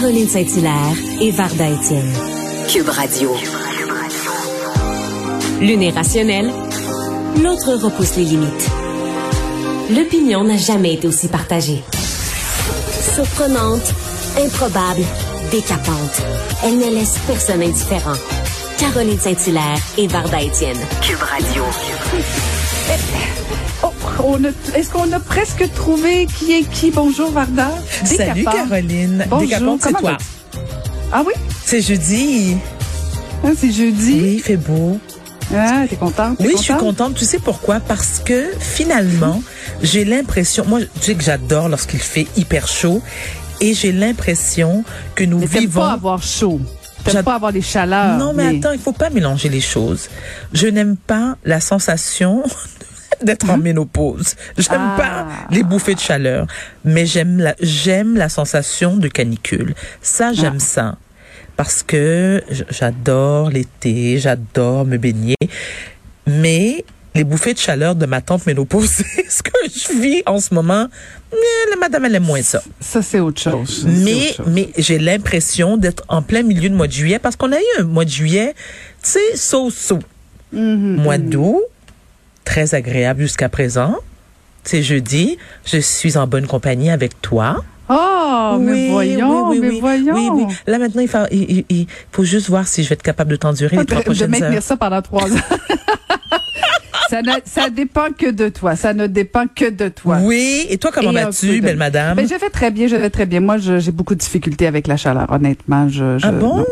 Caroline Saint-Hilaire et Varda Étienne. Cube Radio. L'une est rationnelle, l'autre repousse les limites. L'opinion n'a jamais été aussi partagée. Surprenante, improbable, décapante. Elle ne laisse personne indifférent. Caroline Saint-Hilaire et Varda Étienne. Cube Radio. Oh, est-ce qu'on a presque trouvé qui est qui? Bonjour, Varda. Salut, Caroline. Bonjour. c'est toi. Ah oui? C'est jeudi. Ah, c'est jeudi? Oui, il fait beau. Ah, t'es contente? oui, je suis contente? Tu sais pourquoi? Parce que finalement, j'ai l'impression, moi, tu sais que j'adore lorsqu'il fait hyper chaud et j'ai l'impression que nous mais vivons. pas avoir chaud. T'aimes pas avoir les chaleurs. Non, mais, attends, il faut pas mélanger les choses. Je n'aime pas la sensation d'être en hein? ménopause. J'aime ah. pas les bouffées de chaleur, mais j'aime la j'aime la sensation de canicule. Ça, j'aime ah. ça parce que j'adore l'été, j'adore me baigner, mais les bouffées de chaleur de ma tante ménopausée, ce que je vis en ce moment, la madame, elle aime moins ça. Ça, c'est autre chose. Mais, mais j'ai l'impression d'être en plein milieu de mois de juillet parce qu'on a eu un mois de juillet, tu sais, so-so. Mm-hmm, mois d'août, très agréable jusqu'à présent. C'est jeudi, je suis en bonne compagnie avec toi. Oh, mais voyons, oui, mais voyons. Oui, oui. Là, maintenant, il faut, il, faut juste voir si je vais être capable de t'endurer les trois prochaines heures. Je maintenir ça pendant trois ans. ça, ne, ça dépend que de toi. Ça ne dépend que de toi. Oui. Et toi, comment vas-tu, belle madame? Ben, je vais très bien, je vais très bien. Moi, j'ai beaucoup de difficultés avec la chaleur, honnêtement. Je, je ah bon?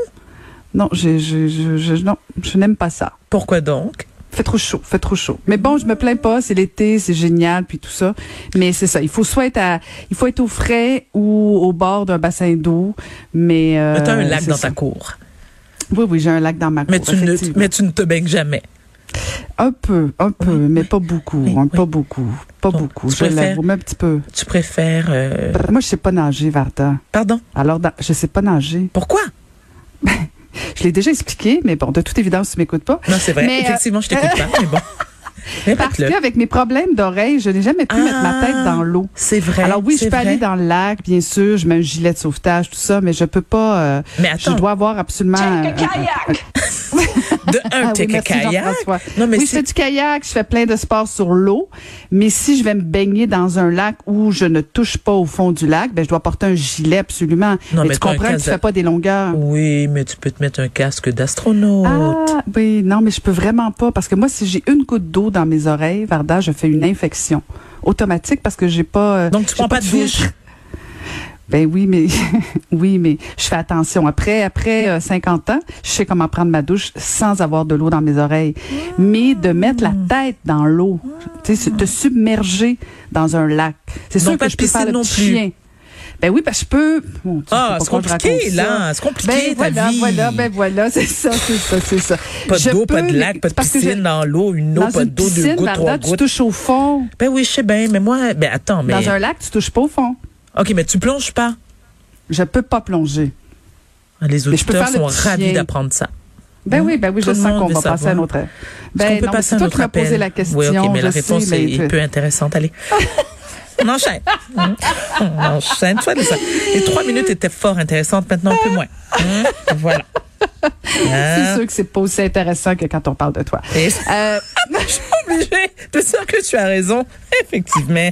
Non, je, je, je, non, je n'aime pas ça. Pourquoi donc? Fait trop chaud, fait trop chaud. Mais bon, je me plains pas, c'est l'été, c'est génial, puis tout ça. Mais c'est ça, il faut soit être à, il faut être au frais ou au bord d'un bassin d'eau. Mais, euh, tu as un lac dans ta cour. Oui, oui, j'ai un lac dans ma cour. Mais tu, ne, mais tu ne te baignes jamais. Un peu, un peu, mais pas beaucoup, hein, pas beaucoup, pas beaucoup. je l'avoue, mais un petit peu. Tu préfères euh... Moi, je sais pas nager, Varda. Pardon? Alors, je sais pas nager. Pourquoi? Je l'ai déjà expliqué, mais bon, de toute évidence, tu m'écoutes pas. Non, c'est vrai. Euh, Effectivement, je t'écoute pas, mais bon. Parce qu'avec mes problèmes d'oreille, je n'ai jamais pu mettre ma tête dans l'eau. C'est vrai. Alors oui, je peux aller dans le lac, bien sûr, je mets un gilet de sauvetage, tout ça, mais je peux pas. Euh, mais attends. Je dois avoir absolument. Check kayak. de un, ah, oui, kayak. Non, mais oui, je fais du kayak, je fais plein de sports sur l'eau, mais si je vais me baigner dans un lac où je ne touche pas au fond du lac, ben je dois porter un gilet absolument. Non, mais, tu comprends que tu fais pas des longueurs. Oui, mais tu peux te mettre un casque d'astronaute. Ah, oui, non, mais je peux vraiment pas parce que moi, si j'ai une goutte d'eau dans mes oreilles, Varda, je fais une infection automatique parce que j'ai pas. Euh, Donc tu prends pas de douche. Ben oui, mais oui, mais je fais attention. Après, après 50 euh, ans, je sais comment prendre ma douche sans avoir de l'eau dans mes oreilles. Mais de mettre la tête dans l'eau, tu sais, te submerger dans un lac. C'est sûr que je peux faire le non chien. Ben oui, parce que je peux. ah, c'est compliqué, là. C'est compliqué, ben, ta voilà, vie. Voilà, ben voilà, c'est ça, c'est ça, c'est ça. Pas d'eau, pas de lac, pas de piscine dans l'eau, une eau, pas d'eau, deux gouttes, trois gouttes. tu touches au fond. Ben oui, je sais bien, mais moi, ben attends, mais. Dans un lac, tu touches pas au fond. OK, mais tu plonges pas. Je peux pas plonger. Ah, les auditeurs sont ravis d'apprendre ça. Ben oui, ben oui, je sens qu'on va passer à un autre. Ben, on peut passer à un autre appel. posé la question. Oui, OK, mais la réponse est peu intéressante. Allez. On enchaîne. On enchaîne. Tu vois, les trois minutes étaient fort intéressantes, maintenant un peu moins. Hein? Voilà. C'est hein? sûr que c'est pas aussi intéressant que quand on parle de toi. Euh, obligée de dire que tu as raison, effectivement.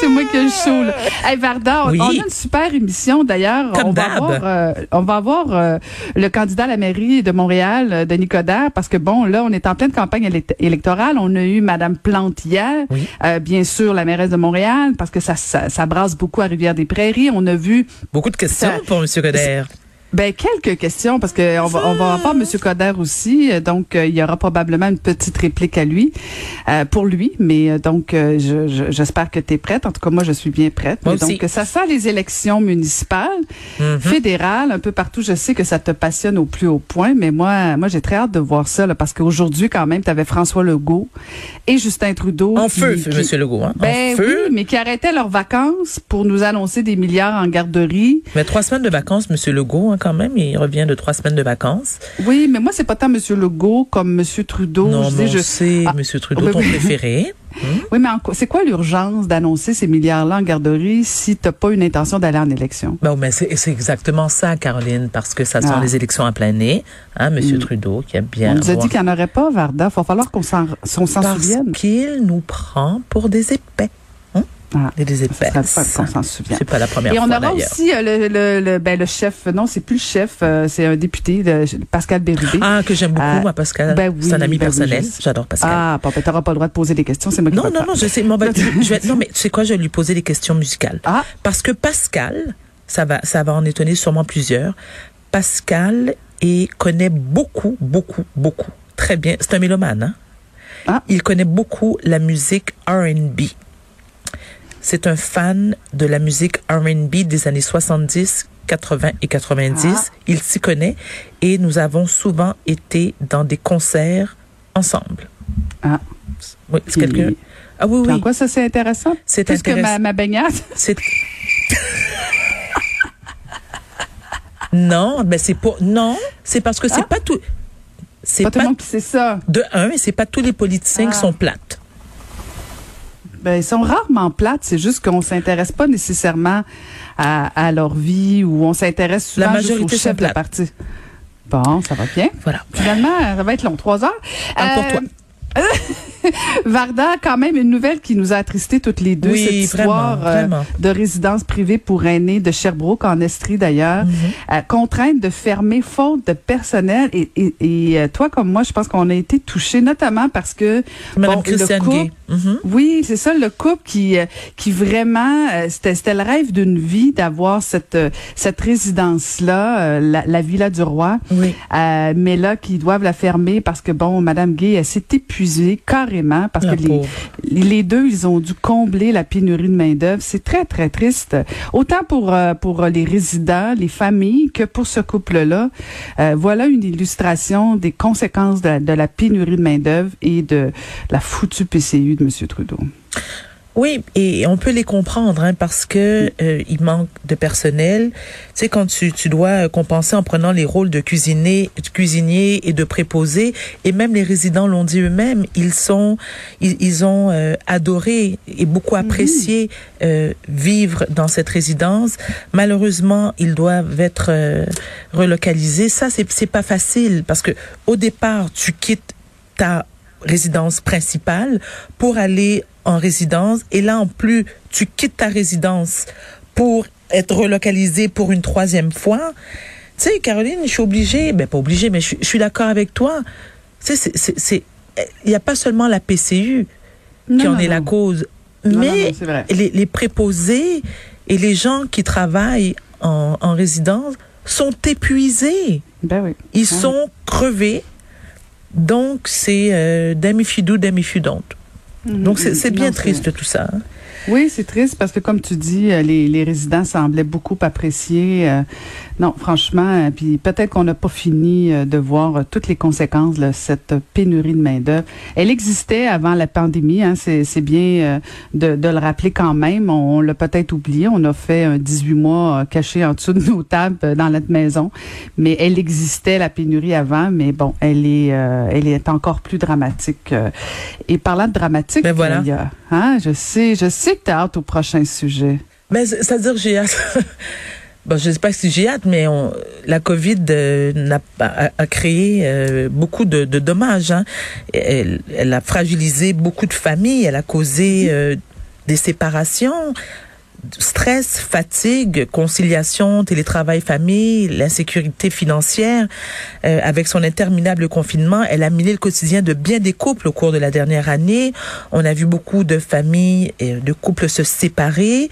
c'est moi qui ai le chaud. Là. Hey, Varda, on, a une super émission d'ailleurs. On, euh, on va avoir euh, le candidat à la mairie de Montréal, euh, Denis Coderre, parce que bon, là, on est en pleine campagne électorale. On a eu Madame Plante hier, bien sûr, la mairesse de Montréal, parce que ça, ça, brasse beaucoup à Rivière-des-Prairies. On a vu... Beaucoup de questions pour M. Coderre. Ben quelques questions parce que on va on va avoir Monsieur Coder aussi, donc euh, il y aura probablement une petite réplique à lui euh, pour lui, mais euh, donc j'espère que tu es prête. En tout cas moi je suis bien prête. Moi donc ça sent les élections municipales, mm-hmm. fédérales, un peu partout. Je sais que ça te passionne au plus haut point, mais moi moi j'ai très hâte de voir ça là, parce qu'aujourd'hui quand même tu avais François Legault et Justin Trudeau en feu, M. Monsieur Legault. Hein? Ben oui, mais qui arrêtaient leurs vacances pour nous annoncer des milliards en garderie. Mais trois semaines de vacances, Monsieur Legault. Hein, quand même. Il revient de trois semaines de vacances. Oui, mais moi, c'est pas tant M. Legault comme M. Trudeau. Non, je, je... sais, ah, M. Trudeau, ton préféré. Oui, mais c'est quoi l'urgence d'annoncer ces milliards-là en garderie si tu n'as pas une intention d'aller en élection? Ben, mais c'est exactement ça, Caroline, parce que ça sont ah. les élections à plein nez. Hein, M. Mm. Trudeau, qui a bien... On nous a dit qu'il n'y en aurait pas, Varda. Il va falloir qu'on s'en souvienne. Parce qu'il nous prend pour des épais. Ah, des épaisses. s'en souvient. C'est pas la première fois. Et on aura aussi euh, le, le, le, ben, le chef, non, c'est plus le chef, euh, c'est un député, Pascal Bérubé. Ah, que j'aime beaucoup, euh, moi, Pascal. Ben oui, c'est un ami ben personnel. J'adore Pascal. Ah, bon, ben, t'auras pas le droit de poser des questions, c'est moi qui Non, non, non, je sais. Bon, ben, je vais, non, mais tu sais quoi, je vais lui poser des questions musicales. Ah. Parce que Pascal, ça va, ça va en étonner sûrement plusieurs. Pascal et connaît beaucoup, beaucoup, beaucoup, très bien. C'est un mélomane, hein? Ah. Il connaît beaucoup la musique R&B. C'est un fan de la musique R&B des années 70, 80 et 90. Ah. Il s'y connaît et nous avons souvent été dans des concerts ensemble. Ah. Oui, c'est quelqu'un. Ah oui, oui. En quoi ça c'est intéressant? C'est Plus que ma, ma baignade? C'est. non, mais c'est pas. Non, c'est parce que c'est ah. pas tout. C'est pas, tout le monde qui sait ça. De un, et c'est pas tous les politiciens qui sont plates. Ben, ils sont rarement plates. C'est juste qu'on s'intéresse pas nécessairement à, leur vie ou on s'intéresse souvent La juste au chef de la partie. Bon, ça va bien. Voilà. Finalement, ça va être long, trois heures. pour toi. Varda, quand même une nouvelle qui nous a attristé toutes les deux, cette histoire euh, de résidence privée pour aînés de Sherbrooke, en Estrie d'ailleurs, mhm. euh, contrainte de fermer faute de personnel. Et, et, euh, toi, comme moi, je pense qu'on a été touchés, notamment parce que Madame le couple, mhm. oui, c'est ça, le couple qui, qui vraiment, c'était le rêve d'une vie d'avoir cette, cette résidence-là, la, la, Villa du Roi, oui. mais là, qui doivent la fermer parce que, bon, Madame Gay, elle s'est épuisée carrément parce que les, deux, ils ont dû combler la pénurie de main-d'œuvre. C'est très, très triste. Autant pour, euh, pour les résidents, les familles, que pour ce couple-là. Euh, voilà une illustration des conséquences de, de la pénurie de main-d'œuvre et de la foutue PCU de M. Trudeau. Oui, et on peut les comprendre hein, parce que euh, il manque de personnel. Tu sais, quand tu, tu dois compenser en prenant les rôles de cuisinier, de cuisinier et de préposé, et même les résidents l'ont dit eux-mêmes, ils sont, ils, ont euh, adoré et beaucoup mhm. apprécié euh, vivre dans cette résidence. Malheureusement, ils doivent être relocalisés. Ça, c'est c'est pas facile parce que au départ, tu quittes ta résidence principale pour aller en résidence et là en plus tu quittes ta résidence pour être relocalisé pour une troisième fois. Tu sais, Caroline, je suis obligée, ben pas obligée, mais je, suis d'accord avec toi. Tu sais, c'est, il n'y a pas seulement la PCU qui en est la cause, mais les, les, préposés et les gens qui travaillent en, en résidence sont épuisés. Ben oui. Ils sont crevés. Donc, c'est euh, damifidou, damifudante. Donc, c'est bien triste tout ça. Hein. Oui, c'est triste parce que, comme tu dis, euh, les, les résidents semblaient beaucoup apprécier. Euh, non, franchement, euh, puis peut-être qu'on n'a pas fini de voir toutes les conséquences de cette pénurie de main-d'œuvre. Elle existait avant la pandémie, hein, c'est bien de, de, le rappeler quand même. On, l'a peut-être oublié. On a fait un 18 mois caché en dessous de nos tables dans notre maison. Mais elle existait, la pénurie avant, mais bon, elle est, elle est encore plus dramatique. Et parlant de dramatique, ben voilà. hein, je sais, je sais que tu hâte au prochain sujet. Mais c'est-à-dire j'ai hâte. bon, je ne sais pas si j'ai hâte, mais la COVID euh, a, créé euh, beaucoup de, dommages. Hein. Elle, elle, a fragilisé beaucoup de familles. Elle a causé euh, des séparations stress, fatigue, conciliation, télétravail, famille, l'insécurité financière, euh, avec son interminable confinement, elle a miné le quotidien de bien des couples au cours de la dernière année. On a vu beaucoup de familles et de couples se séparer.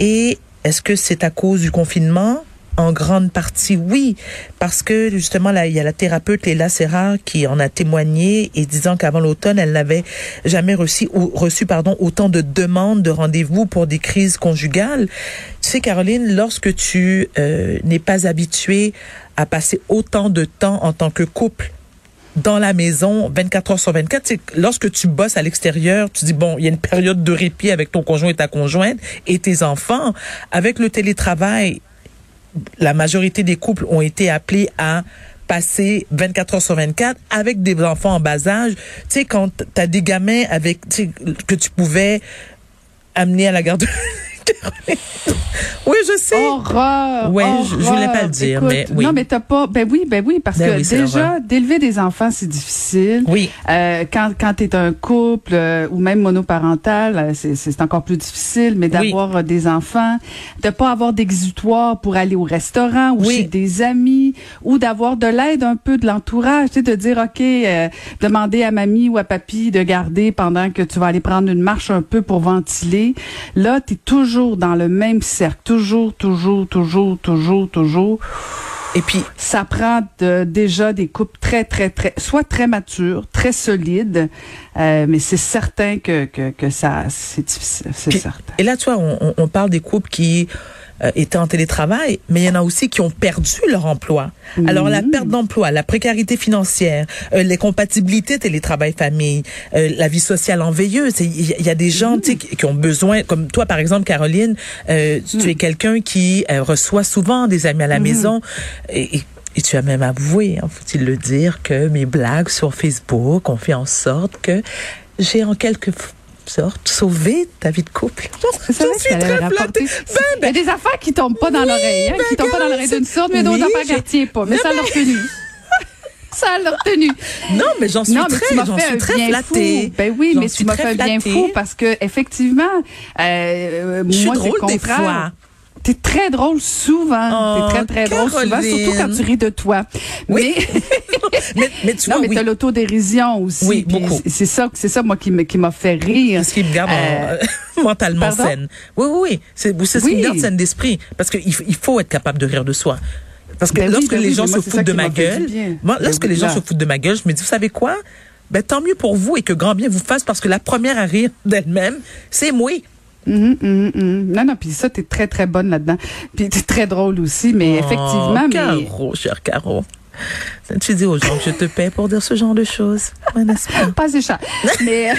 Et est-ce que c'est à cause du confinement? En grande partie, oui, parce que justement, là, il y a la thérapeute Léla Serra qui en a témoigné et disant qu'avant l'automne, elle n'avait jamais reçu, reçu pardon, autant de demandes de rendez-vous pour des crises conjugales. Tu sais, Caroline, lorsque tu euh, n'es pas habituée à passer autant de temps en tant que couple dans la maison 24 heures sur 24. Lorsque tu bosses à l'extérieur, tu dis, bon, il y a une période de répit avec ton conjoint et ta conjointe et tes enfants. Avec le télétravail, la majorité des couples ont été appelés à passer 24 heures sur 24 avec des enfants en bas âge. Tu sais, quand tu as des gamins avec, que tu pouvais amener à la garde oui, je sais. Horreur. Oui, je, voulais pas le dire, mais oui. Non, mais t'as pas. Ben oui, ben oui, parce ben que déjà d'élever des enfants, c'est difficile. Oui. Euh, quand quand t'es un couple euh, ou même monoparental, euh, c'est encore plus difficile. Mais d'avoir euh, des enfants, de pas avoir d'exutoire pour aller au restaurant ou chez des amis, ou d'avoir de l'aide un peu de l'entourage, tu sais, de dire ok, demander à mamie ou à papy de garder pendant que tu vas aller prendre une marche un peu pour ventiler. Là, t'es toujours dans le même cercle, toujours, toujours, toujours, toujours, toujours. Et puis, ça prend déjà des coupes très, très, très, soit très matures, très solides, euh, mais c'est certain que, que, que ça, c'est difficile, c'est certain. Et là, tu vois, on, on parle des couples qui euh, étaient en télétravail, mais il y en a aussi qui ont perdu leur emploi. Alors la perte d'emploi, la précarité financière, euh, les compatibilités télétravail-famille, euh, la vie sociale enveilleuse. Il y, a des gens qui, qui ont besoin, comme toi par exemple, Caroline, euh, tu mm. es quelqu'un qui reçoit souvent des amis à la mm. maison. Et, et tu as même avoué, hein, faut-il le dire, que mes blagues sur Facebook ont fait en sorte que j'ai en quelque sorte sauver ta vie de couple. Je suis très flattée. Ben, ben, Il y a des affaires qui tombent pas dans l'oreille, hein, qui ben, tombent pas dans l'oreille d'une sorte, mais d'autres affaires quartier pas. Mais ça l'a retenu. ça l'a retenu. Non, mais j'en suis très, j'en suis très flattée. Ben oui, mais tu m'as fait bien fou parce que effectivement, euh, moi c'est le contraire. T'es très drôle souvent. Oh, T'es très, très drôle souvent, surtout quand tu ris de toi. Oui. Mais, mais, tu non, mais t'as l'autodérision aussi. Oui, beaucoup. C'est ça, c'est ça, moi, qui m'a fait rire. Ce qui me garde euh, mentalement saine. Oui, oui, oui. C'est ce qui me garde saine d'esprit. Parce qu'il il faut être capable de rire de soi. Parce que ben lorsque les gens se foutent de ma gueule, moi, ben lorsque les gens se foutent de ma gueule, je me dis, vous savez quoi? Ben, tant mieux pour vous et que grand bien vous fasse parce que la première à rire d'elle-même, c'est moi. Mm Non, non, puis ça, t'es très, très bonne là-dedans. Puis t'es très drôle aussi, mais oh, effectivement... Caro, cher Caro. Tu dis aux gens que je te paie pour dire ce genre de choses, n'est-ce pas? Pas si cher. mais...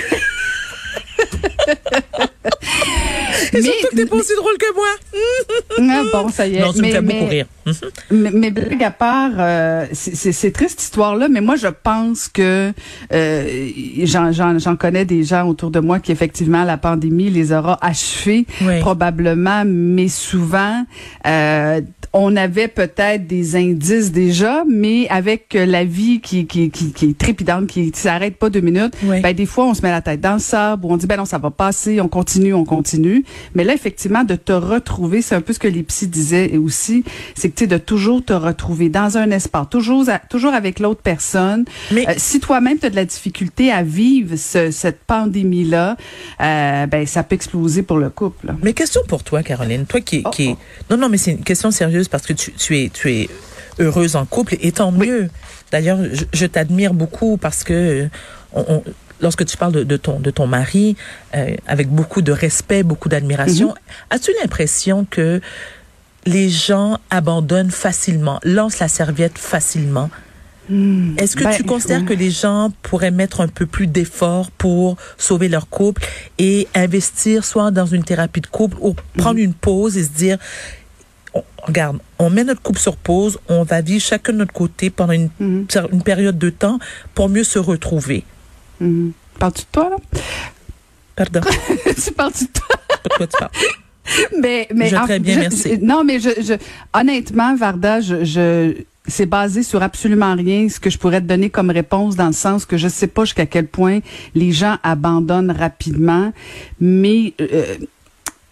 mais surtout que t'es pas aussi drôle que moi. ah bon, ça y est. Non, tu mais, me fais beaucoup rire. mais, mais blague à part, euh, c'est triste histoire-là, mais moi je pense que euh, j'en connais des gens autour de moi qui effectivement la pandémie les aura achevés probablement, mais souvent euh, on avait peut-être des indices déjà, mais avec la vie qui, qui, qui, qui est trépidante, qui s'arrête pas deux minutes, ben des fois on se met la tête dans le sable ou on dit ben non ça va passer, on continue, on continue. Mais là effectivement de te retrouver, c'est un peu ce que les psys disaient aussi, c'est que tu de toujours te retrouver dans un espace, toujours toujours avec l'autre personne. Mais euh, si toi-même tu as de la difficulté à vivre cette pandémie là, euh, ben ça peut exploser pour le couple. Mais question pour toi Caroline, toi qui, oh, qui... Oh. non non mais c'est une question sérieuse parce que tu, tu, es, tu es heureuse en couple et tant mieux. D'ailleurs, je, t'admire beaucoup parce que on, lorsque tu parles de, ton, de ton mari, euh, avec beaucoup de respect, beaucoup d'admiration, mm-hmm. as-tu l'impression que les gens abandonnent facilement, lancent la serviette facilement? Hmm. Est-ce que ben, tu considères que les gens pourraient mettre un peu plus d'efforts pour sauver leur couple et investir soit dans une thérapie de couple ou prendre hmm. une pause et se dire regarde, on met notre couple sur pause, on va vivre chacun de notre côté pendant une, mhm. une période de temps pour mieux se retrouver? Mm Parles-tu de toi, là? Pardon. tu parles-tu de toi? Pourquoi tu parles? Mais, mais je, très bien, merci. non, mais je, je, honnêtement, Varda, je, je c'est basé sur absolument rien ce que je pourrais te donner comme réponse dans le sens que je sais pas jusqu'à quel point les gens abandonnent rapidement, mais euh,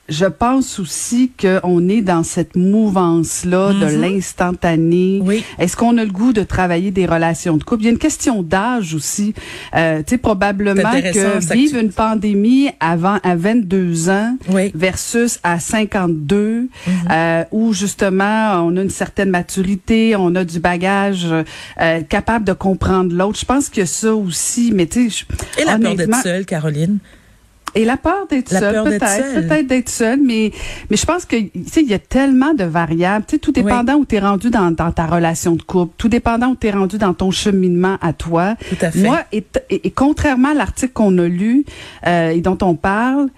je pense aussi qu'on est dans cette mouvance-là de mhm. l'instantané. Oui. Est-ce qu'on a le goût de travailler des relations de couple? Il y a une question d'âge aussi. Euh, tu sais, probablement que vivre une pandémie avant à 22 ans versus à 52, mhm. euh, où justement on a une certaine maturité, on a du bagage euh, capable de comprendre l'autre. Je pense que ça aussi, mais tu sais... Et la peur d'être seule, Caroline? Et la peur d'être seule, peut-être, peut-être d'être seule, mais mais je pense que tu sais il y a tellement de variables, tu sais tout dépendant où tu es rendu dans, dans ta relation de couple, tout dépendant où tu es rendu dans ton cheminement à toi. Tout à fait. Moi et, et, contrairement à l'article qu'on a lu euh, et dont on parle,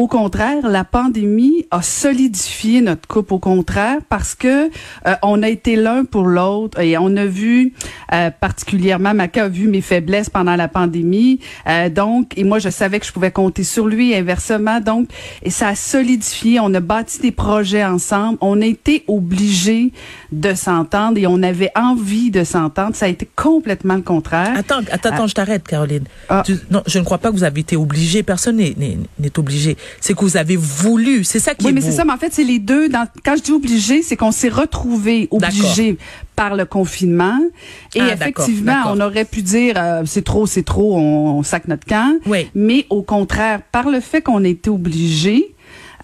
au contraire, la pandémie a solidifié notre couple. Au contraire, parce que euh, on a été l'un pour l'autre et on a vu euh, particulièrement Maca a vu mes faiblesses pendant la pandémie. Euh, donc, et moi, je savais que je pouvais compter sur lui inversement. Donc, et ça a solidifié. On a bâti des projets ensemble. On a été obligés de s'entendre et on avait envie de s'entendre. Ça a été complètement le contraire. Attends, attends, attends je t'arrête, Caroline. Ah. non, je ne crois pas que vous avez été obligé. Personne n'est obligé. C'est que vous avez voulu. C'est ça qui oui, est mais c'est ça. Mais en fait, c'est les deux. Dans, quand je dis obligé, c'est qu'on s'est retrouvés obligés par le confinement. Et ah, effectivement, on aurait pu dire euh, c'est trop, c'est trop, on, sac notre camp. Oui. Mais au contraire, par le fait qu'on a été obligés,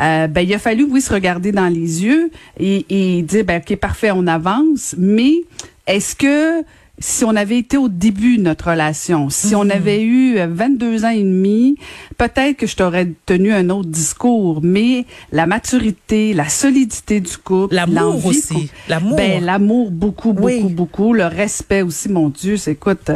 euh, ben, il a fallu, oui, se regarder dans les yeux et, et dire, ben, OK, parfait, on avance, mais est-ce que si on avait été au début de notre relation, si on mhm. avait eu 22 ans et demi, peut-être que je t'aurais tenu un autre discours, mais la maturité, la solidité du couple, l'amour aussi, l'amour, ben l'amour beaucoup, beaucoup, beaucoup, le respect aussi, mon Dieu, c'est écoute.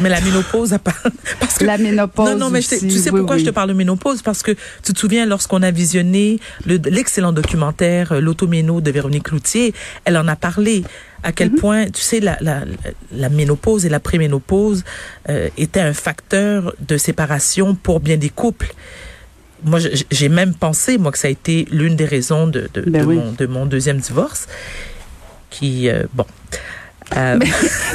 Mais la ménopause, parce que la ménopause. Non, non, mais tu sais pourquoi je te parle de ménopause? Parce que tu te souviens lorsqu'on a visionné l'excellent documentaire euh, L'automéno de Véronique Cloutier, elle en a parlé à quel mm-hmm. point, tu sais, la, la, la ménopause et la préménopause euh, étaient un facteur de séparation pour bien des couples. Moi, j'ai même pensé, moi, que ça a été l'une des raisons de, de, ben de, mon, de mon deuxième divorce, qui, euh, bon, euh,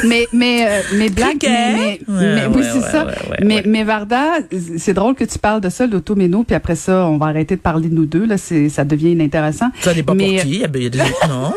mais mais euh, mais blague mais, mais, oui c'est ça. mais mais Varda c'est drôle que tu parles de ça l'automéno puis après ça on va arrêter de parler de nous deux là c'est ça devient inintéressant. Ça n'est pas mais, pour qui? Il y a des gens non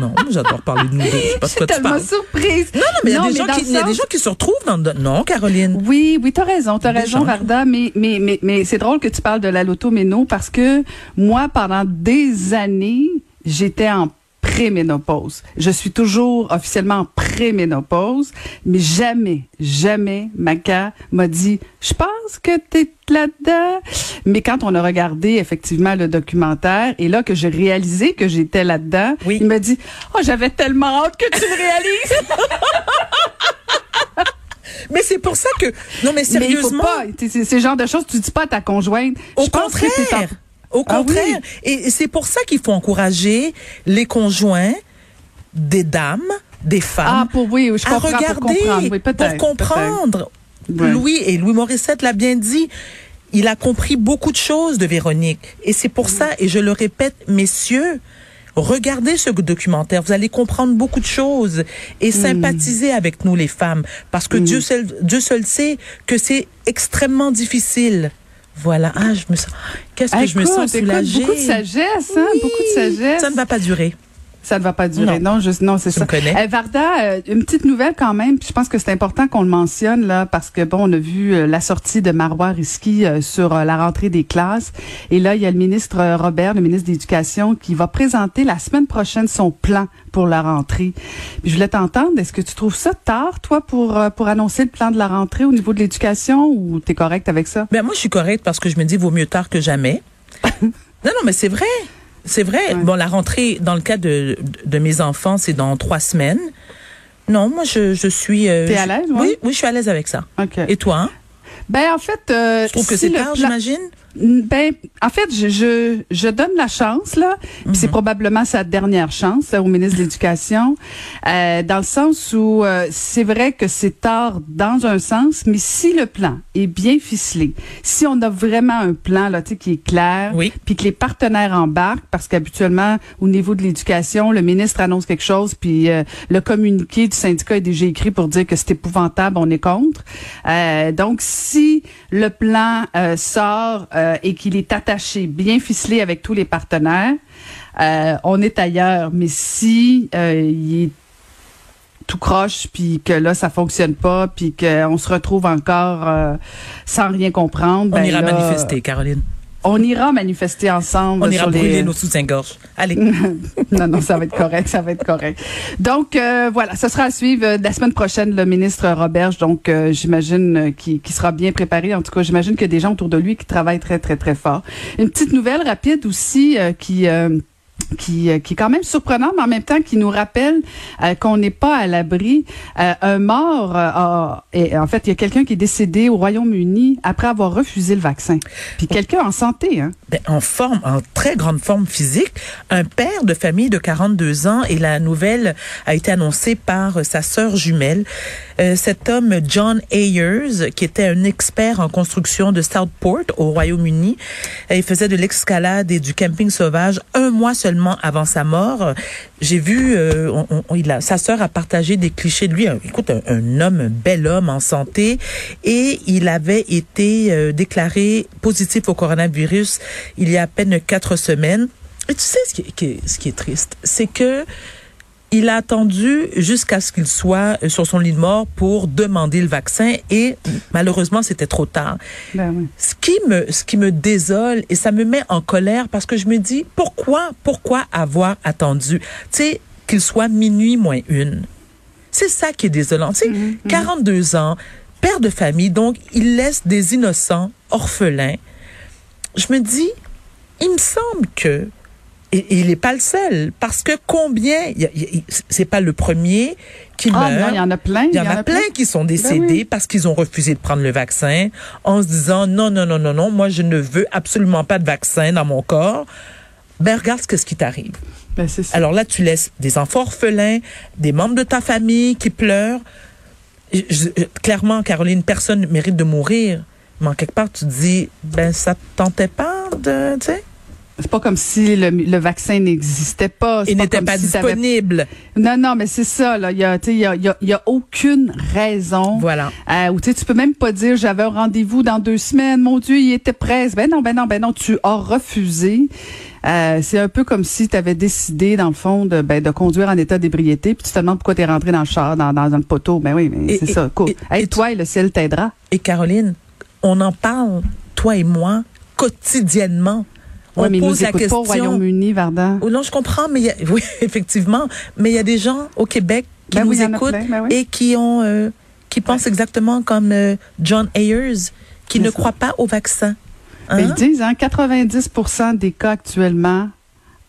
non j'adore parler de nous deux je suis tellement surprise. Non non mais il y a des gens qui il y a des gens qui se retrouvent dans non Caroline? Oui oui t'as raison t'as raison Varda mais mais mais mais c'est drôle que tu parles de la l'automéno parce que moi pendant des années j'étais en préménopause. Je suis toujours officiellement en préménopause, mais jamais, jamais Maca m'a dit, je pense que t'es là-dedans. Mais quand on a regardé effectivement le documentaire et là que j'ai réalisé que j'étais là-dedans, il m'a dit, oh, j'avais tellement hâte que tu le réalises. Mais c'est pour ça que non mais sérieusement, mais c'est ce genre de choses tu dis pas à ta conjointe. Au contraire. Au ah contraire. Et c'est pour ça qu'il faut encourager les conjoints des dames, des femmes, ah, pour, oui, je à regarder, pour comprendre. pour comprendre. Louis, et Louis Morissette l'a bien dit, il a compris beaucoup de choses de Véronique. Et c'est pour ça, et je le répète, messieurs, regardez ce documentaire, vous allez comprendre beaucoup de choses et mm. sympathiser avec nous les femmes, parce que mm. Dieu, seul, Dieu seul sait que c'est extrêmement difficile. Voilà. Ah, je me sens. Qu'est-ce que je me sens soulagée. Beaucoup de sagesse, hein? Beaucoup de sagesse. Ça ne va pas durer. Ça ne va pas durer. Non, non, non c'est ça. Me connais. Euh, Varda, euh, une petite nouvelle quand même. je pense que c'est important qu'on le mentionne là, parce que bon, on a vu euh, la sortie de Marois Risky sur la rentrée des classes. Et là, il y a le ministre Robert, le ministre de l'Éducation, qui va présenter la semaine prochaine son plan pour la rentrée. je voulais t'entendre. Est-ce que tu trouves ça tard, toi, pour pour annoncer le plan de la rentrée au niveau de l'éducation, ou t'es correct avec ça? Ben moi, je suis correcte parce que je me dis vaut mieux tard que jamais. non, non, mais c'est vrai. C'est vrai. Bon, la rentrée, dans le cas de, de, mes enfants, c'est dans trois semaines. Non, moi, je, je suis... Euh, T'es à l'aise, oui? Oui, je suis à l'aise avec ça. Et toi? Hein? Ben, en fait... Euh, je trouve que c'est tard, j'imagine? Ben, en fait, je, je, je donne la chance là, puis c'est mhm. probablement sa dernière chance au ministre de l'Éducation, euh, dans le sens où euh, c'est vrai que c'est tard dans un sens, mais si le plan est bien ficelé, si on a vraiment un plan là, qui est clair, puis que les partenaires embarquent, parce qu'habituellement au niveau de l'éducation, le ministre annonce quelque chose, puis euh, le communiqué du syndicat est déjà écrit pour dire que c'est épouvantable, on est contre. Euh, donc si le plan sort euh, et qu'il est attaché, bien ficelé avec tous les partenaires, euh, on est ailleurs. Mais si euh, il est tout croche, puis que là, ça fonctionne pas, puis qu'on se retrouve encore sans rien comprendre. On ben ira manifester, Caroline. On ira manifester ensemble. On ira brûler nos soutiens-gorge. Allez. non, non, ça va être correct, ça va être correct. Donc, euh, voilà, ce sera à suivre euh, la semaine prochaine, le ministre Roberge. Donc, euh, j'imagine qu'il sera bien préparé. En tout cas, j'imagine qu'il y a des gens autour de lui qui travaillent très, très, très fort. Une petite nouvelle rapide aussi qui qui, euh, qui est quand même surprenante, mais en même temps qui nous rappelle euh, qu'on n'est pas à l'abri. Euh, un mort, et en fait, il y a quelqu'un qui est décédé au Royaume-Uni après avoir refusé le vaccin. Puis quelqu'un en santé, hein? Ben, en forme, en très grande forme physique, un père de famille de 42 ans et la nouvelle a été annoncée par sa sœur jumelle. cet homme, John Ayers, qui était un expert en construction de Southport au Royaume-Uni, il faisait de l'escalade et du camping sauvage un mois seulement avant sa mort, j'ai vu, euh, sa sœur a partagé des clichés de lui. écoute, un, homme, un bel homme en santé, et il avait été euh, déclaré positif au coronavirus il y a à peine quatre semaines. Et tu sais ce qui est triste, c'est que il a attendu jusqu'à ce qu'il soit euh, sur son lit de mort pour demander le vaccin et malheureusement c'était trop tard. Ben ce qui me ce qui me désole et ça me met en colère parce que je me dis pourquoi pourquoi avoir attendu? Tu sais qu'il soit minuit moins une. C'est ça qui est désolant. Tu sais, 42 mm-hmm, mm-hmm. ans, père de famille donc il laisse des innocents orphelins. Je me dis il me semble que il n'est pas le seul, parce que combien, c'est pas le premier qui ah, meurt. il y en a plein. Il y, en a, plein, qui sont ben décédés parce qu'ils ont refusé de prendre le vaccin en se disant non, non, non, non, non, moi je ne veux absolument pas de vaccin dans mon corps. Ben regarde ce, ce qui t'arrive. Ben, Alors là, tu laisses des enfants orphelins, des membres de ta famille qui pleurent. clairement, Caroline, personne mérite de mourir. Mais en quelque part, tu te dis, ben ça te tentait pas de, tu sais? C'est pas comme si le, vaccin n'existait pas. Il n'était pas, disponible. Non, non, mais c'est ça. Là, il y a, il y a, y a, aucune raison. Voilà. Euh, tu peux même pas dire j'avais un rendez-vous dans deux semaines. Mon Dieu, il était prêt. Ben non, ben non, ben non. Tu as refusé. Euh, c'est un peu comme si tu avais décidé, dans le fond, de, ben, de conduire en état d'ébriété, puis tu te demandes pourquoi tu es rentré dans le char, dans, dans, le poteau. Ben oui, mais c'est ça. Cool. Et, toi, le ciel t'aidera. Et Caroline, on en parle, toi et moi, quotidiennement on mais pose la question. Pas au Royaume-Uni, Varda. Oh, non, je comprends, mais y a, oui, effectivement, mais il y a des gens au Québec qui ben nous écoutent ben et qui ont euh, qui pensent exactement comme euh, John Ayers, qui ne croit pas au vaccin. Hein? ils disent, hein, 90% des cas actuellement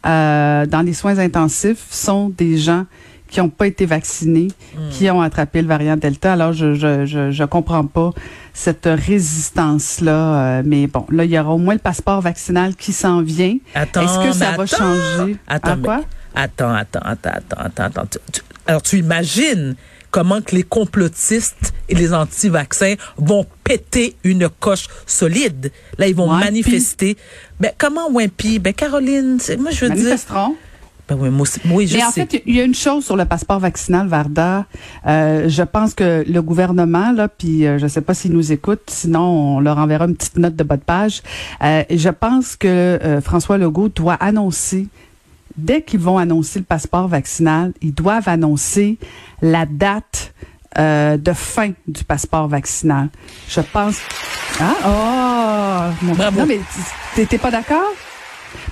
euh, dans les soins intensifs sont des gens qui n'ont pas été vaccinés, hmm. qui ont attrapé le variant Delta. Alors, je je, je, je comprends pas cette résistance-là. Euh, mais bon, là, il y aura au moins le passeport vaccinal qui s'en vient. Attends, Est-ce que ça va changer? Attends, quoi? Attends, attends, attends, attends, attends. alors, tu imagines comment que les complotistes et les anti-vaccins vont péter une coche solide? Là, ils vont manifester. Ben, comment Wimpy? Ben, Caroline, moi, je veux dire... Ben oui, moi, Mais en fait, il y a une chose sur le passeport vaccinal, Varda. Euh, je pense que le gouvernement, là, puis euh, je sais pas s'ils nous écoutent, sinon on leur enverra une petite note de bas de page. Euh, je pense que euh, François Legault doit annoncer, dès qu'ils vont annoncer le passeport vaccinal, ils doivent annoncer la date euh, de fin du passeport vaccinal. Je pense. Ah, oh! Mon... Bravo. Non, mais t'es pas d'accord?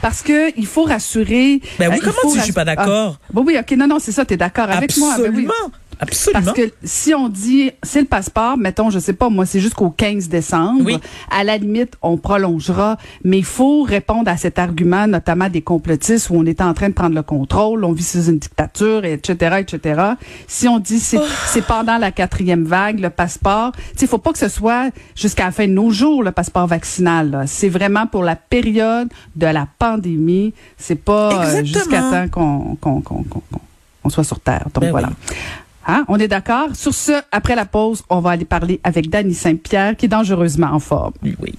Parce que il faut rassurer. Ben oui, euh, comment tu je suis pas d'accord? Ah, bon, oui, ok, non, non, c'est ça, tu es d'accord avec moi. Ben Absolument. Absolument. Parce que si on dit c'est le passeport, mettons, je sais pas, moi c'est jusqu'au 15 décembre. Oui. À la limite, on prolongera, mais il faut répondre à cet argument, notamment des complotistes où on est en train de prendre le contrôle, on vit sous une dictature, etc., etc. Si on dit c'est oh. c'est pendant la quatrième vague le passeport, il faut pas que ce soit jusqu'à la fin de nos jours le passeport vaccinal. C'est vraiment pour la période de la pandémie. C'est pas euh, jusqu'à temps qu'on qu'on soit sur terre. Donc ben voilà. Hein? On est d'accord? Sur ce, après la pause, on va aller parler avec Danny Saint-Pierre, qui est dangereusement en forme. Oui.